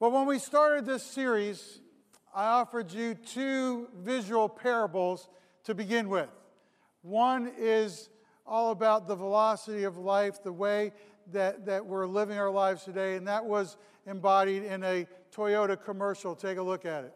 Well, when we started this series, I offered you two visual parables to begin with. One is all about the velocity of life, the way that, that we're living our lives today, and that was embodied in a Toyota commercial. Take a look at it.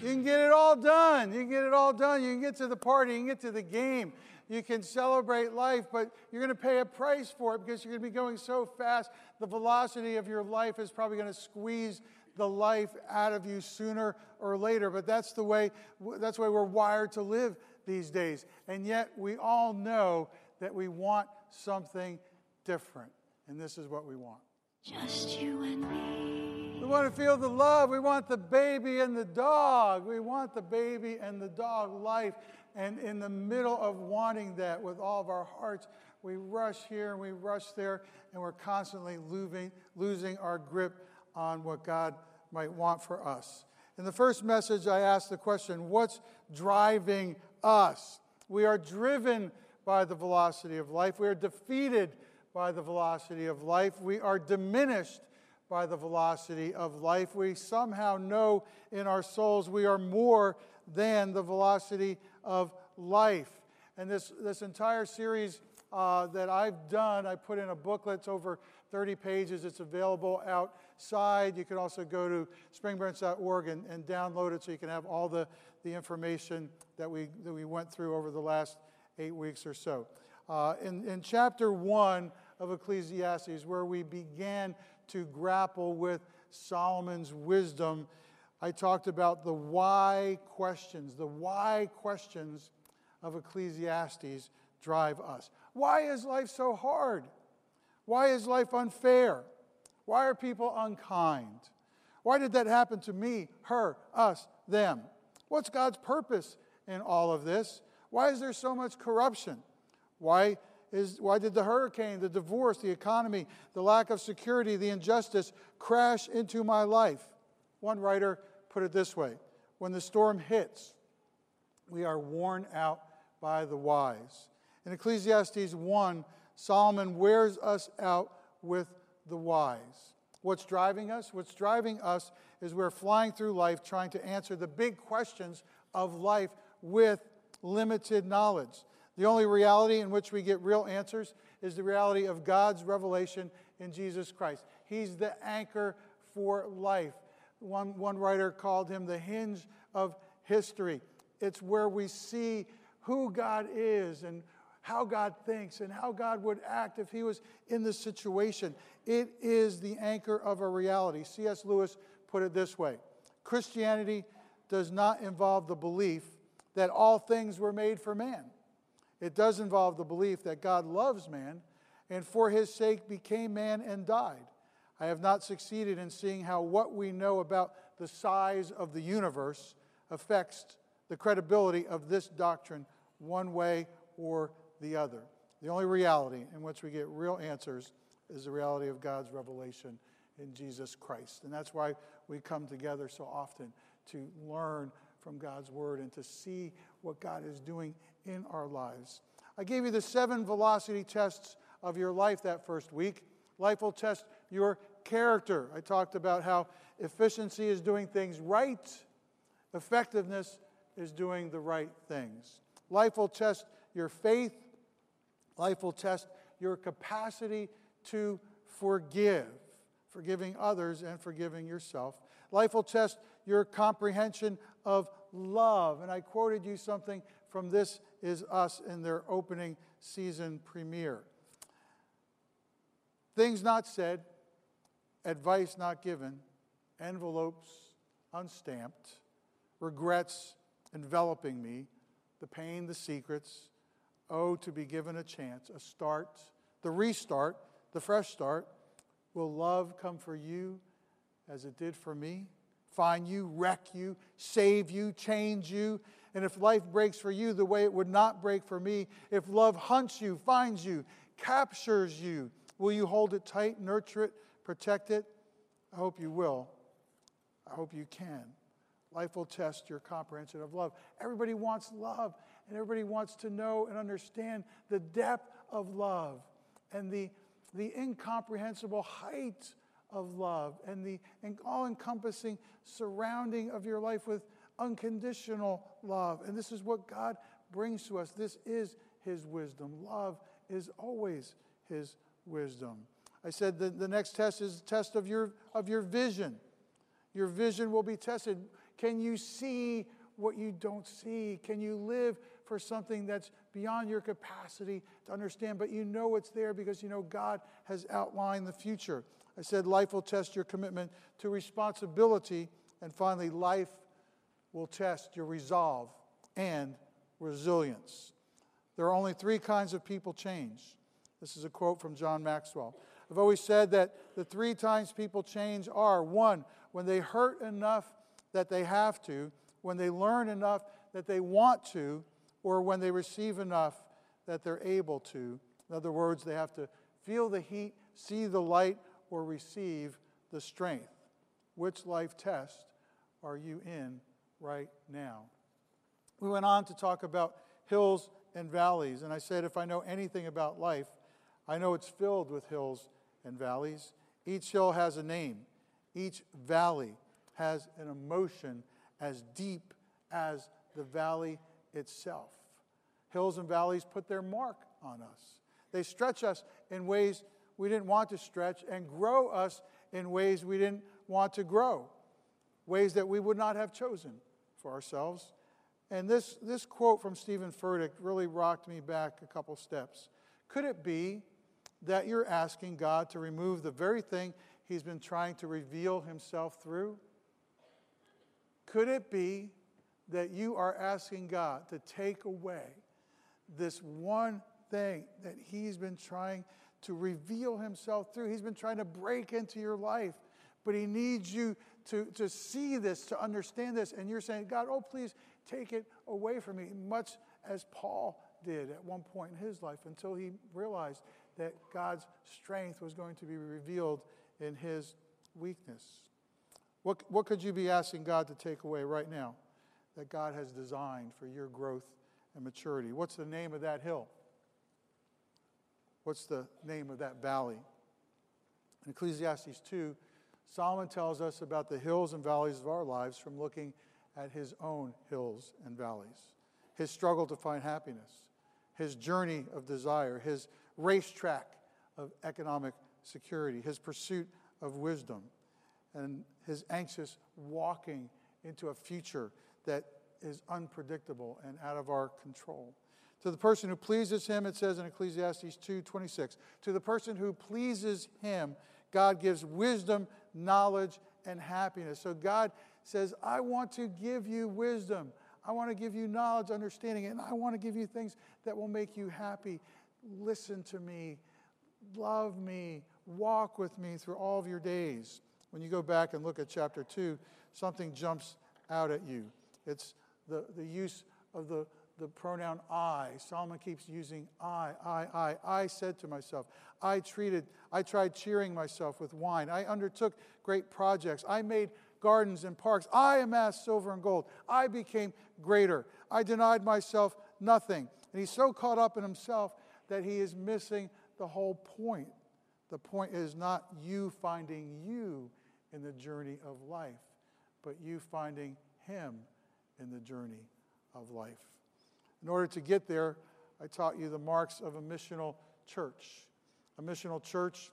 You can get it all done. You can get it all done. You can get to the party. You can get to the game. You can celebrate life, but you're going to pay a price for it because you're going to be going so fast. The velocity of your life is probably going to squeeze the life out of you sooner or later. But that's the way that's the way we're wired to live these days. And yet we all know that we want something different. And this is what we want. Just you and me. We want to feel the love. We want the baby and the dog. We want the baby and the dog life. And in the middle of wanting that with all of our hearts, we rush here and we rush there, and we're constantly losing, losing our grip on what God might want for us. In the first message, I asked the question what's driving us? We are driven by the velocity of life, we are defeated by the velocity of life. We are diminished by the velocity of life. We somehow know in our souls we are more than the velocity of life. And this, this entire series uh, that I've done, I put in a booklet. It's over 30 pages. It's available outside. You can also go to springbranch.org and, and download it so you can have all the, the information that we, that we went through over the last eight weeks or so. Uh, in, in chapter one, of Ecclesiastes, where we began to grapple with Solomon's wisdom, I talked about the why questions. The why questions of Ecclesiastes drive us. Why is life so hard? Why is life unfair? Why are people unkind? Why did that happen to me, her, us, them? What's God's purpose in all of this? Why is there so much corruption? Why is why did the hurricane, the divorce, the economy, the lack of security, the injustice crash into my life? One writer put it this way when the storm hits, we are worn out by the whys. In Ecclesiastes 1, Solomon wears us out with the whys. What's driving us? What's driving us is we're flying through life trying to answer the big questions of life with limited knowledge. The only reality in which we get real answers is the reality of God's revelation in Jesus Christ. He's the anchor for life. One, one writer called him the hinge of history. It's where we see who God is and how God thinks and how God would act if he was in this situation. It is the anchor of a reality. C.S. Lewis put it this way Christianity does not involve the belief that all things were made for man. It does involve the belief that God loves man and for his sake became man and died. I have not succeeded in seeing how what we know about the size of the universe affects the credibility of this doctrine one way or the other. The only reality in which we get real answers is the reality of God's revelation in Jesus Christ. And that's why we come together so often to learn from God's word and to see what God is doing in our lives. I gave you the seven velocity tests of your life that first week. Life will test your character. I talked about how efficiency is doing things right, effectiveness is doing the right things. Life will test your faith, life will test your capacity to forgive, forgiving others and forgiving yourself. Life will test your comprehension of love. And I quoted you something from This Is Us in their opening season premiere. Things not said, advice not given, envelopes unstamped, regrets enveloping me, the pain, the secrets, oh, to be given a chance, a start, the restart, the fresh start. Will love come for you as it did for me? Find you, wreck you, save you, change you, and if life breaks for you the way it would not break for me, if love hunts you, finds you, captures you, will you hold it tight, nurture it, protect it? I hope you will. I hope you can. Life will test your comprehension of love. Everybody wants love, and everybody wants to know and understand the depth of love and the, the incomprehensible height of love and the all encompassing surrounding of your life with unconditional love. And this is what God brings to us. This is His wisdom. Love is always His wisdom. I said the, the next test is test of your, of your vision. Your vision will be tested. Can you see what you don't see? Can you live for something that's beyond your capacity to understand, but you know it's there because you know God has outlined the future? I said life will test your commitment to responsibility. And finally, life will test your resolve and resilience. There are only three kinds of people change. This is a quote from John Maxwell. I've always said that the three times people change are one, when they hurt enough that they have to, when they learn enough that they want to, or when they receive enough that they're able to. In other words, they have to feel the heat, see the light, or receive the strength. Which life test are you in right now? We went on to talk about hills and valleys, and I said if I know anything about life, I know it's filled with hills and valleys. Each hill has a name. Each valley has an emotion as deep as the valley itself. Hills and valleys put their mark on us. They stretch us in ways we didn't want to stretch and grow us in ways we didn't want to grow, ways that we would not have chosen for ourselves. And this, this quote from Steven Furtick really rocked me back a couple steps. Could it be that you're asking God to remove the very thing He's been trying to reveal himself through? Could it be that you are asking God to take away this one thing that he's been trying to reveal himself through? He's been trying to break into your life, but he needs you to, to see this, to understand this. And you're saying, God, oh, please take it away from me, much as Paul did at one point in his life until he realized that God's strength was going to be revealed in his weakness. What, what could you be asking God to take away right now that God has designed for your growth and maturity? What's the name of that hill? What's the name of that valley? In Ecclesiastes 2, Solomon tells us about the hills and valleys of our lives from looking at his own hills and valleys, his struggle to find happiness, his journey of desire, his racetrack of economic security, his pursuit of wisdom, and his anxious walking into a future that is unpredictable and out of our control. To the person who pleases him, it says in Ecclesiastes 2:26, to the person who pleases him, God gives wisdom, knowledge, and happiness. So God says, I want to give you wisdom. I want to give you knowledge, understanding, and I want to give you things that will make you happy. Listen to me. Love me walk with me through all of your days. When you go back and look at chapter 2, something jumps out at you. It's the, the use of the, the pronoun I. Solomon keeps using I, I, I. I said to myself, I treated, I tried cheering myself with wine. I undertook great projects. I made gardens and parks. I amassed silver and gold. I became greater. I denied myself nothing. And he's so caught up in himself that he is missing the whole point. The point is not you finding you in the journey of life, but you finding Him in the journey of life. In order to get there, I taught you the marks of a missional church. A missional church,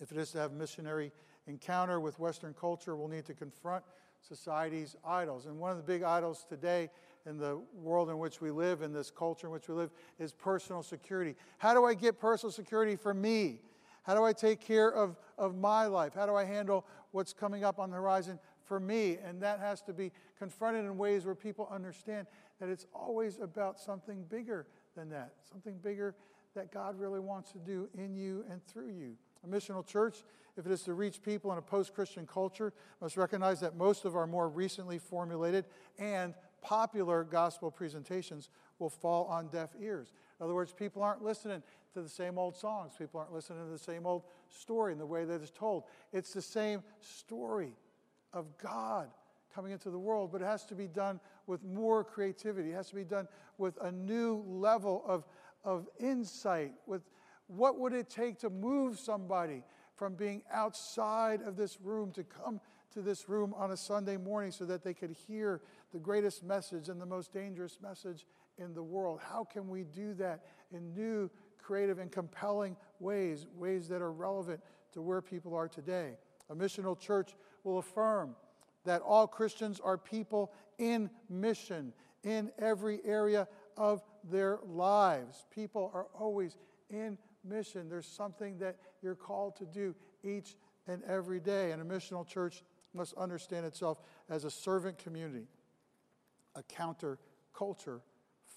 if it is to have missionary encounter with Western culture, will need to confront society's idols. And one of the big idols today in the world in which we live, in this culture in which we live, is personal security. How do I get personal security for me? How do I take care of, of my life? How do I handle what's coming up on the horizon for me? And that has to be confronted in ways where people understand that it's always about something bigger than that, something bigger that God really wants to do in you and through you. A missional church, if it is to reach people in a post Christian culture, must recognize that most of our more recently formulated and popular gospel presentations will fall on deaf ears. In other words, people aren't listening to the same old songs. People aren't listening to the same old story in the way that it's told. It's the same story of God coming into the world, but it has to be done with more creativity. It has to be done with a new level of, of insight, with, What would it take to move somebody from being outside of this room to come to this room on a Sunday morning so that they could hear the greatest message and the most dangerous message in the world? How can we do that in new, creative, and compelling ways, ways that are relevant to where people are today? A missional church will affirm that all Christians are people in mission in every area of their lives. People are always in mission. There's something that you're called to do each and every day. And a missional church must understand itself as a servant community, a counter culture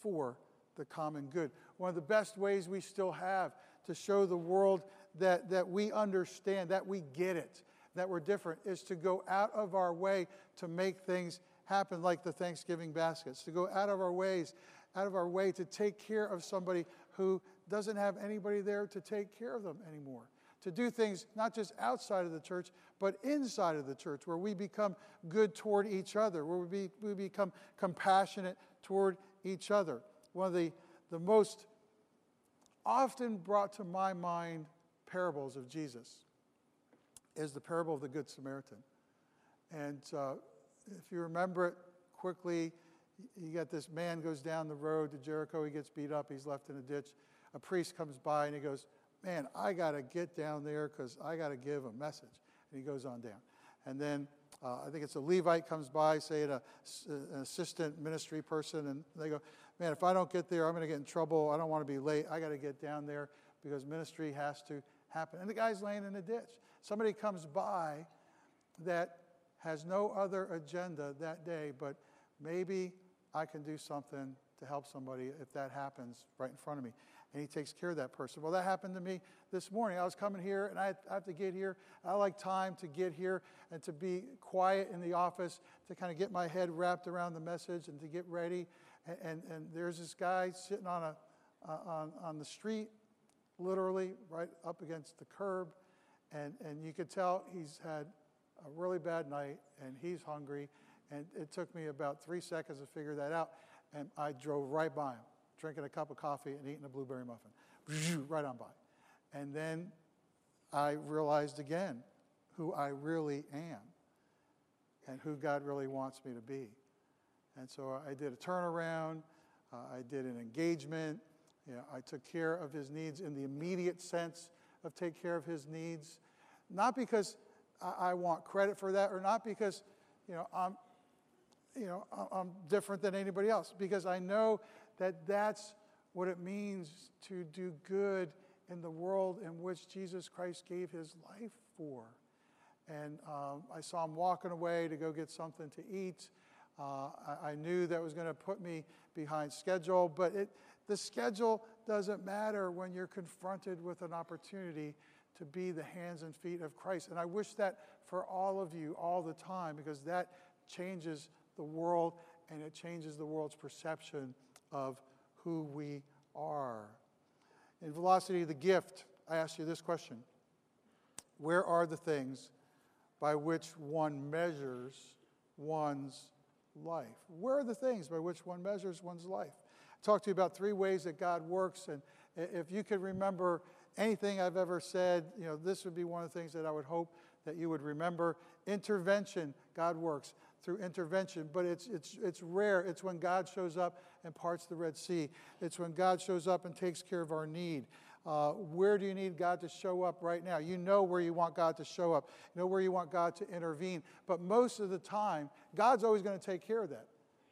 for the common good. One of the best ways we still have to show the world that, that we understand, that we get it, that we're different, is to go out of our way to make things happen, like the Thanksgiving baskets, to go out of our ways, out of our way to take care of somebody who doesn't have anybody there to take care of them anymore. To do things not just outside of the church, but inside of the church, where we become good toward each other, where we, be, we become compassionate toward each other. One of the, the most often brought to my mind parables of Jesus is the parable of the Good Samaritan. And uh, if you remember it quickly, you got this man goes down the road to Jericho. He gets beat up. He's left in a ditch. A priest comes by and he goes, Man, I got to get down there because I got to give a message. And he goes on down. And then uh, I think it's a Levite comes by, say, an, an assistant ministry person, and they go, Man, if I don't get there, I'm going to get in trouble. I don't want to be late. I got to get down there because ministry has to happen. And the guy's laying in a ditch. Somebody comes by that has no other agenda that day, but maybe I can do something to help somebody if that happens right in front of me. And he takes care of that person. Well, that happened to me this morning. I was coming here and I have to get here. I like time to get here and to be quiet in the office, to kind of get my head wrapped around the message and to get ready. And, and, and there's this guy sitting on, a, uh, on, on the street, literally right up against the curb. And, and you could tell he's had a really bad night and he's hungry. And it took me about three seconds to figure that out. And I drove right by him, drinking a cup of coffee and eating a blueberry muffin, right on by. And then I realized again who I really am and who God really wants me to be. And so I did a turnaround, uh, I did an engagement. You know, I took care of his needs in the immediate sense of take care of his needs, not because I, I want credit for that, or not because, you know, I'm, you know, I'm different than anybody else, because I know that that's what it means to do good in the world in which Jesus Christ gave his life for. And um, I saw him walking away to go get something to eat. Uh, I, I, knew that was going to put me behind schedule, but it, the schedule doesn't matter when you're confronted with an opportunity to be the hands and feet of Christ. And I wish that for all of you all the time because that changes the world and it changes the world's perception of who we are. In Velocity of the Gift, I ask you this question Where are the things by which one measures one's life? Where are the things by which one measures one's life? I talked to you about three ways that God works, and if you could remember anything I've ever said, you know, this would be one of the things that I would hope that you would remember. Intervention, God works through intervention, but it's, it's, it's rare. It's when God shows up and parts of the Red Sea. It's when God shows up and takes care of our need. Uh, where do you need God to show up right now? You know where you want God to show up, you know where you want God to intervene. But most of the time, God's always going to take care of that.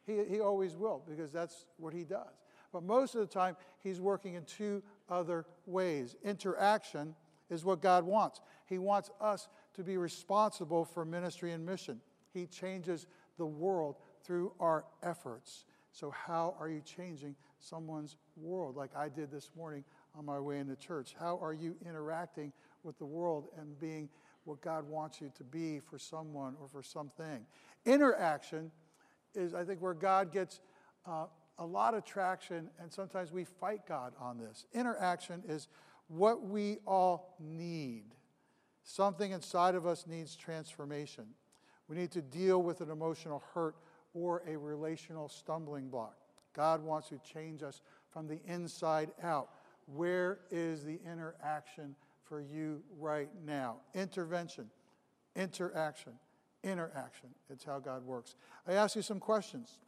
He, he always will, because that's what He does. But most of the time, He's working in two other ways. Interaction is what God wants. He wants us to be responsible for ministry and mission. He changes the world through our efforts. So, how are you changing someone's world like I did this morning on my way into church? How are you interacting with the world and being what God wants you to be for someone or for something? Interaction is, I think, where God gets uh, a lot of traction, and sometimes we fight God on this. Interaction is what we all need. Something inside of us needs transformation. We need to deal with an emotional hurt or a relational stumbling block. God wants to change us from the inside out. Where is the interaction for you right now? Intervention, interaction, interaction. It's how God works. I ask you some questions.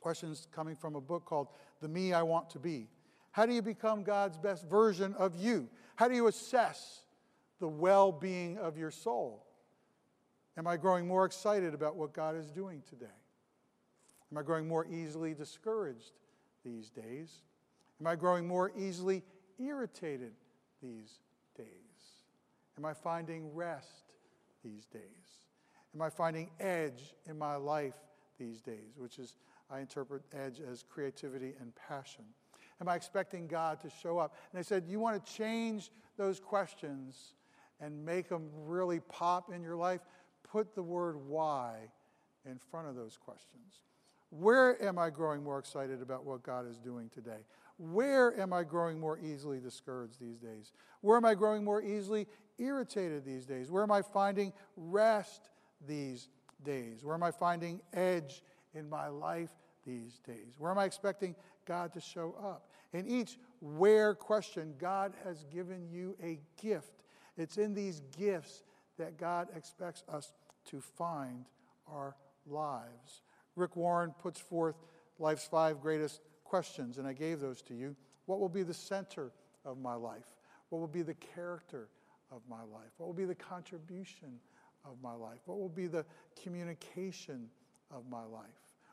Questions coming from a book called The Me I Want to Be. How do you become God's best version of you? How do you assess the well being of your soul? Am I growing more excited about what God is doing today? Am I growing more easily discouraged these days? Am I growing more easily irritated these days? Am I finding rest these days? Am I finding edge in my life these days, which is, I interpret edge as creativity and passion? Am I expecting God to show up? And I said, You want to change those questions and make them really pop in your life? Put the word why in front of those questions. Where am I growing more excited about what God is doing today? Where am I growing more easily discouraged these days? Where am I growing more easily irritated these days? Where am I finding rest these days? Where am I finding edge in my life these days? Where am I expecting God to show up? In each where question, God has given you a gift. It's in these gifts that God expects us to find our lives. Rick Warren puts forth life's five greatest questions, and I gave those to you. What will be the center of my life? What will be the character of my life? What will be the contribution of my life? What will be the communication of my life?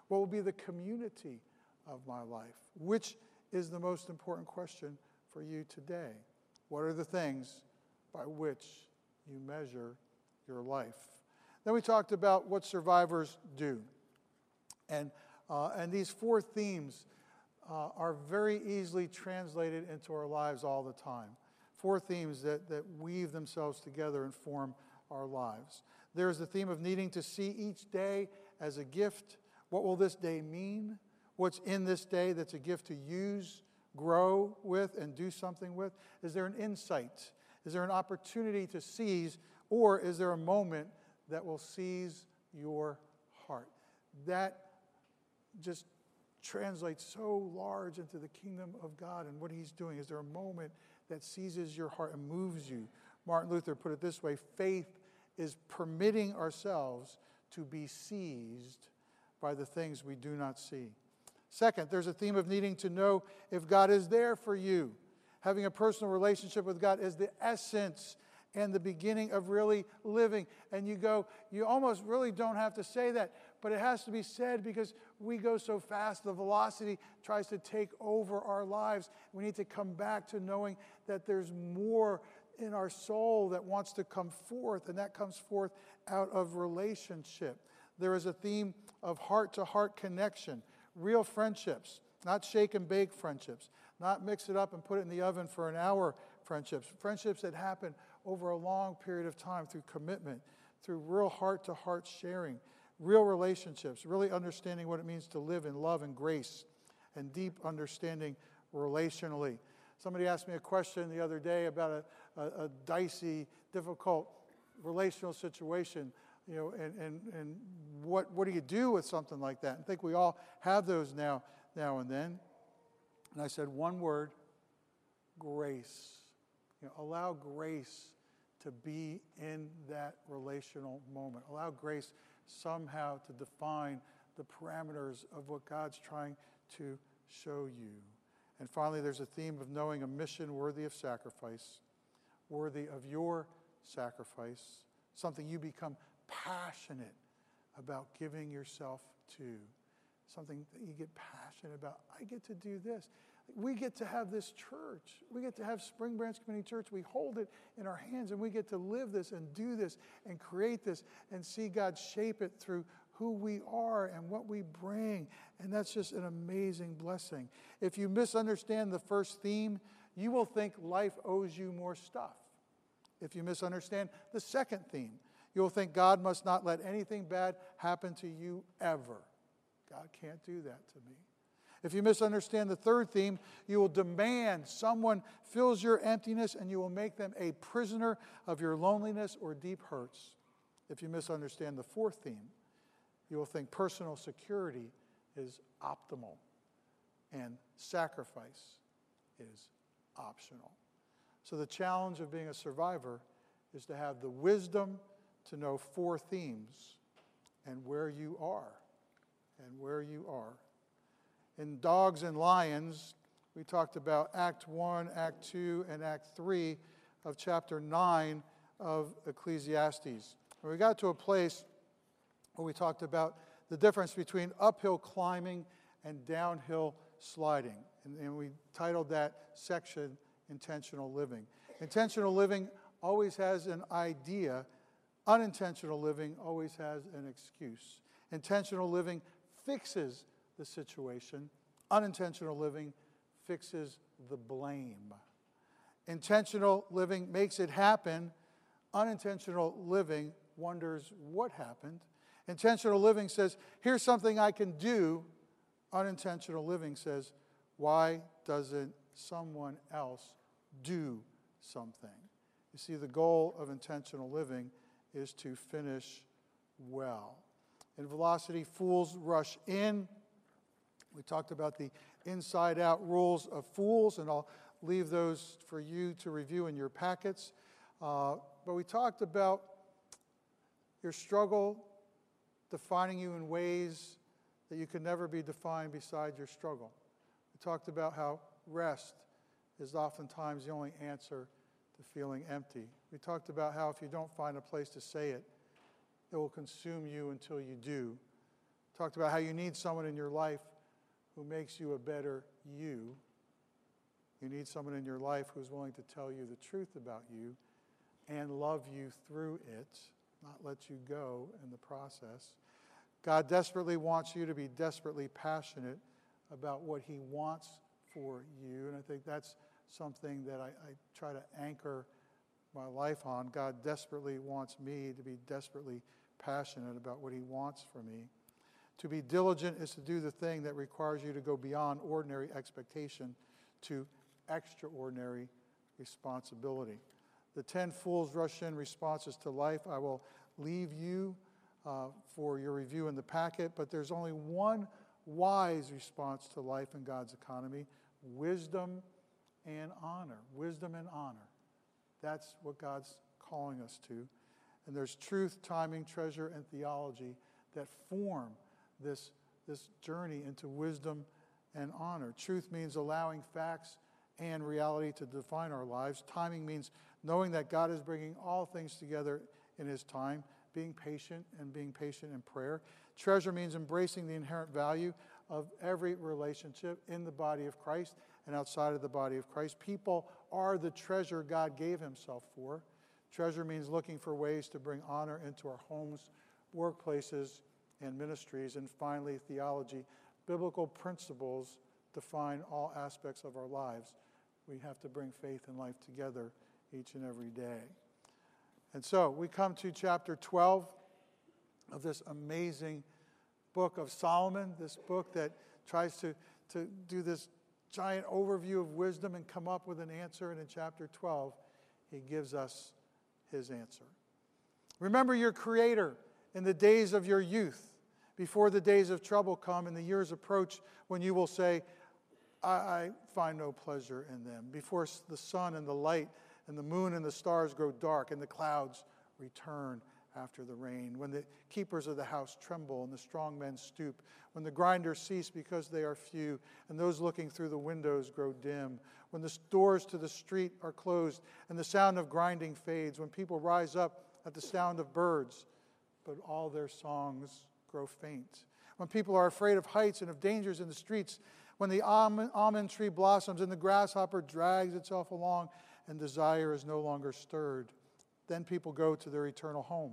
What will be the community of my life? Which is the most important question for you today? What are the things by which you measure your life? Then we talked about what survivors do. And, uh, and these four themes uh, are very easily translated into our lives all the time. Four themes that, that weave themselves together and form our lives. There's the theme of needing to see each day as a gift. What will this day mean? What's in this day that's a gift to use, grow with, and do something with? Is there an insight? Is there an opportunity to seize? Or is there a moment that will seize your heart? That just translates so large into the kingdom of God and what He's doing. Is there a moment that seizes your heart and moves you? Martin Luther put it this way faith is permitting ourselves to be seized by the things we do not see. Second, there's a theme of needing to know if God is there for you. Having a personal relationship with God is the essence and the beginning of really living. And you go, you almost really don't have to say that, but it has to be said because we go so fast. The velocity tries to take over our lives. We need to come back to knowing that there's more in our soul that wants to come forth, and that comes forth out of relationship. There is a theme of heart to heart connection, real friendships, not shake and bake friendships, not mix it up and put it in the oven for an hour friendships, friendships that happen over a long period of time through commitment, through real heart to heart sharing, real relationships, really understanding what it means to live in love and grace, and deep understanding relationally. Somebody asked me a question the other day about a, a, a dicey, difficult relational situation, you know, and, and, and what, what do you do with something like that? I think we all have those now, now and then. And I said, one word grace. You know, allow grace to be in that relational moment. Allow grace somehow to define the parameters of what God's trying to show you. And finally, there's a theme of knowing a mission worthy of sacrifice, worthy of your sacrifice, something you become passionate about giving yourself to, something that you get passionate about. I get to do this we get to have this church. We get to have Spring Branch Community Church. We hold it in our hands and we get to live this and do this and create this and see God shape it through who we are and what we bring. And that's just an amazing blessing. If you misunderstand the first theme, you will think life owes you more stuff. If you misunderstand the second theme, you'll think God must not let anything bad happen to you ever. God can't do that to me. If you misunderstand the third theme, you will demand someone fills your emptiness and you will make them a prisoner of your loneliness or deep hurts. If you misunderstand the fourth theme, you will think personal security is optimal and sacrifice is optional. So the challenge of being a survivor is to have the wisdom to know four themes and where you are. And where you are. In Dogs and Lions, we talked about Act 1, Act 2, and Act 3 of chapter 9 of Ecclesiastes. And we got to a place where we talked about the difference between uphill climbing and downhill sliding. And, and we titled that section Intentional Living. Intentional living always has an idea, unintentional living always has an excuse. Intentional living fixes the situation, unintentional living fixes the blame. Intentional living makes it happen, unintentional living wonders what happened. Intentional living says, here's something I can do. Unintentional living says, why doesn't someone else do something? You see, the goal of intentional living is to finish well. In velocity, fools rush in. We talked about the inside out rules of fools, and I'll leave those for you to review in your packets. Uh, but we talked about your struggle defining you in ways that you could never be defined beside your struggle. We talked about how rest is oftentimes the only answer to feeling empty. We talked about how if you don't find a place to say it, it will consume you until you do. We talked about how you need someone in your life who makes you a better you. You need someone in your life who's willing to tell you the truth about you and love you through it, not let you go in the process. God desperately wants you to be desperately passionate about what He wants for you. And I think that's something that I, I, try to anchor my life on. God desperately wants me to be desperately passionate about what He wants for me. To be diligent is to do the thing that requires you to go beyond ordinary expectation to extraordinary responsibility. The 10 fools rush in responses to life. I will leave you uh, for your review in the packet, but there's only one wise response to life in God's economy wisdom and honor. Wisdom and honor. That's what God's calling us to. And there's truth, timing, treasure, and theology that form this, this journey into wisdom and honor. Truth means allowing facts and reality to define our lives. Timing means knowing that God is bringing all things together in His time, being patient and being patient in prayer. Treasure means embracing the inherent value of every relationship in the body of Christ and outside of the body of Christ. People are the treasure God gave Himself for. Treasure means looking for ways to bring honor into our homes, workplaces, and ministries. And finally, theology. Biblical principles define all aspects of our lives. We have to bring faith and life together each and every day. And so we come to chapter 12 of this amazing book of Solomon, this book that tries to, to do this giant overview of wisdom and come up with an answer. And in chapter 12, he gives us his answer. Remember your Creator in the days of your youth, before the days of trouble come and the years approach when you will say, I, I find no pleasure in them. Before the sun and the light and the moon and the stars grow dark and the clouds return after the rain, when the keepers of the house tremble and the strong men stoop, when the grinders cease because they are few, and those looking through the windows grow dim, when the doors to the street are closed and the sound of grinding fades, when people rise up at the sound of birds, but all their songs grow faint, when people are afraid of heights and of dangers in the streets, when the almond, tree blossoms and the grasshopper drags itself along and desire is no longer stirred then people go to their eternal home,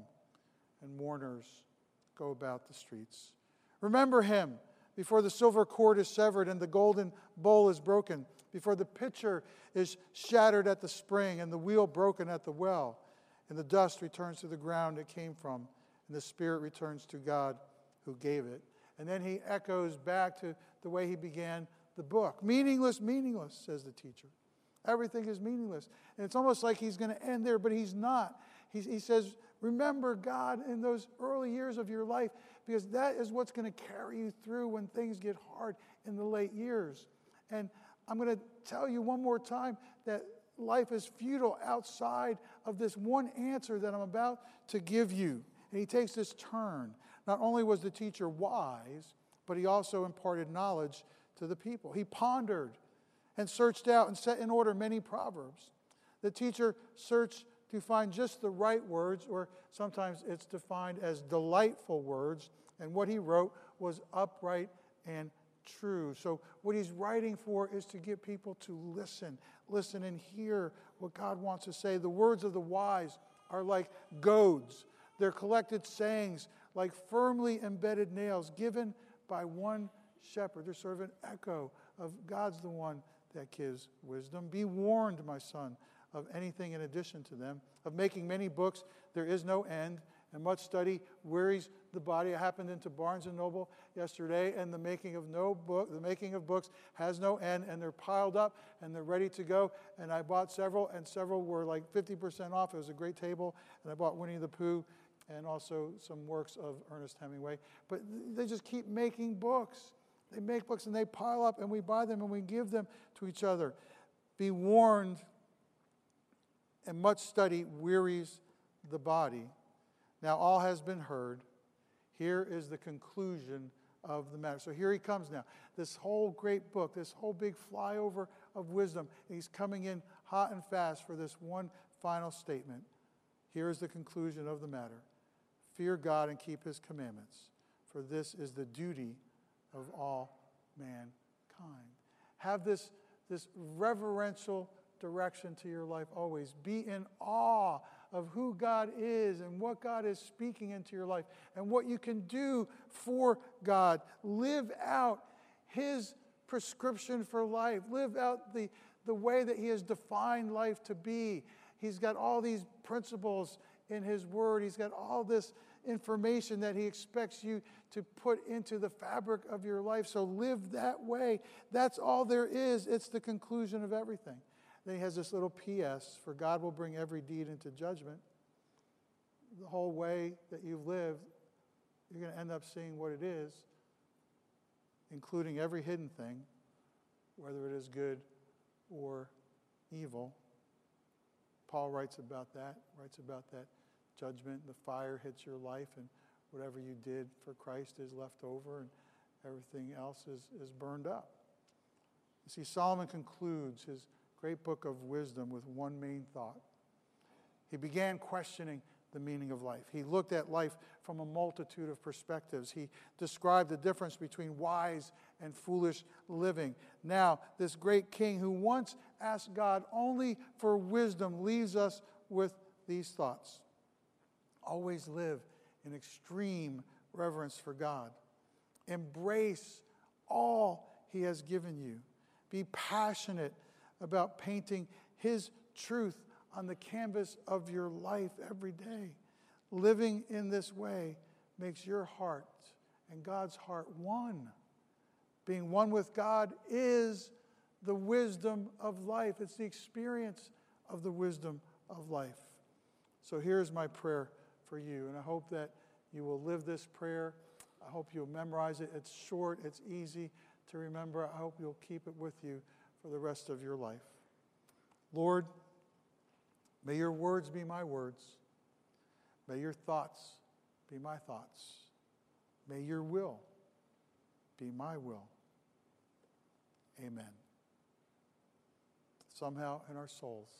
and mourners go about the streets. Remember him before the silver cord is severed and the golden bowl is broken, before the pitcher is shattered at the spring and the wheel broken at the well, and the dust returns to the ground it came from, and the spirit returns to God who gave it. And then he echoes back to the way he began the book. Meaningless, meaningless, says the teacher. Everything is meaningless. And it's almost like he's going to end there, but he's not. He, he says, Remember God in those early years of your life because that is what's going to carry you through when things get hard in the late years. And I'm going to tell you one more time that life is futile outside of this one answer that I'm about to give you. And he takes this turn. Not only was the teacher wise, but he also imparted knowledge to the people. He pondered and searched out and set in order many proverbs. The teacher searched to find just the right words, or sometimes it's defined as delightful words. And what he wrote was upright and true. So, what he's writing for is to get people to listen, listen and hear what God wants to say. The words of the wise are like goads, they're collected sayings like firmly embedded nails given by one shepherd. They're sort of an echo of God's the one that gives wisdom. Be warned, my son, of anything in addition to them, of making many books. There is no end, and much study wearies the body. I happened into Barnes and Noble yesterday, and the making of no book, the making of books has no end, and they're piled up and they're ready to go. And I bought several, and several were like 50% off. It was a great table, and I bought Winnie the Pooh and also some works of Ernest Hemingway. But they just keep making books. They make books and they pile up, and we buy them and we give them to each other. Be warned, and much study wearies the body. Now, all has been heard. Here is the conclusion of the matter. So here he comes now. This whole great book, this whole big flyover of wisdom, he's coming in hot and fast for this one final statement. Here is the conclusion of the matter Fear God and keep his commandments, for this is the duty of all mankind. Have this, this reverential direction to your life always. Be in awe of who God is and what God is speaking into your life and what you can do for God. Live out His prescription for life, live out the, the way that He has defined life to be. He's got all these principles in His Word, He's got all this information that He expects you to put into the fabric of your life. So live that way. That's all there is, it's the conclusion of everything. Then he has this little PS for God will bring every deed into judgment. The whole way that you've lived, you're going to end up seeing what it is, including every hidden thing, whether it is good or evil. Paul writes about that, writes about that judgment. The fire hits your life, and whatever you did for Christ is left over, and everything else is, is burned up. You see, Solomon concludes his great book of wisdom with one main thought. He began questioning the meaning of life. He looked at life from a multitude of perspectives. He described the difference between wise and foolish living. Now, this great king who once asked God only for wisdom leaves us with these thoughts. Always live in extreme reverence for God. Embrace all he has given you. Be passionate about painting His truth on the canvas of your life every day. Living in this way makes your heart and God's heart one. Being one with God is the wisdom of life, it's the experience of the wisdom of life. So here's my prayer for you, and I hope that you will live this prayer. I hope you'll memorize it. It's short, it's easy to remember. I hope you'll keep it with you for the rest of your life. Lord, may your words be my words. May your thoughts be my thoughts. May your will be my will. Amen. Somehow in our souls,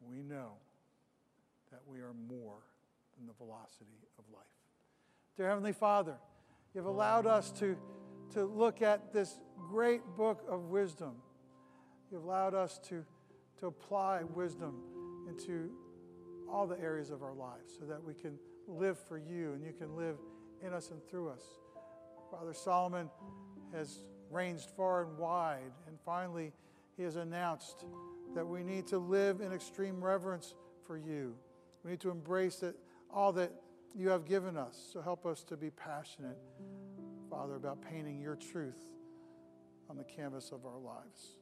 we know that we are more than the velocity of life. Dear Heavenly Father, you've allowed us to, to look at this great book of wisdom. You've allowed us to, to apply wisdom into all the areas of our lives so that we can live for you and you can live in us and through us. Father Solomon has ranged far and wide, and finally, he has announced that we need to live in extreme reverence for you. We need to embrace that, all that you have given us. So help us to be passionate, Father, about painting your truth on the canvas of our lives.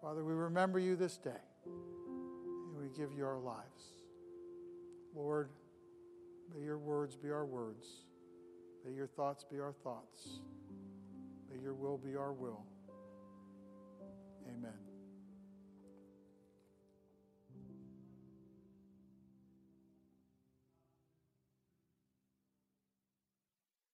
Father, we remember you this day and we give you our lives. Lord, may your words be our words. May your thoughts be our thoughts. May your will be our will. Amen.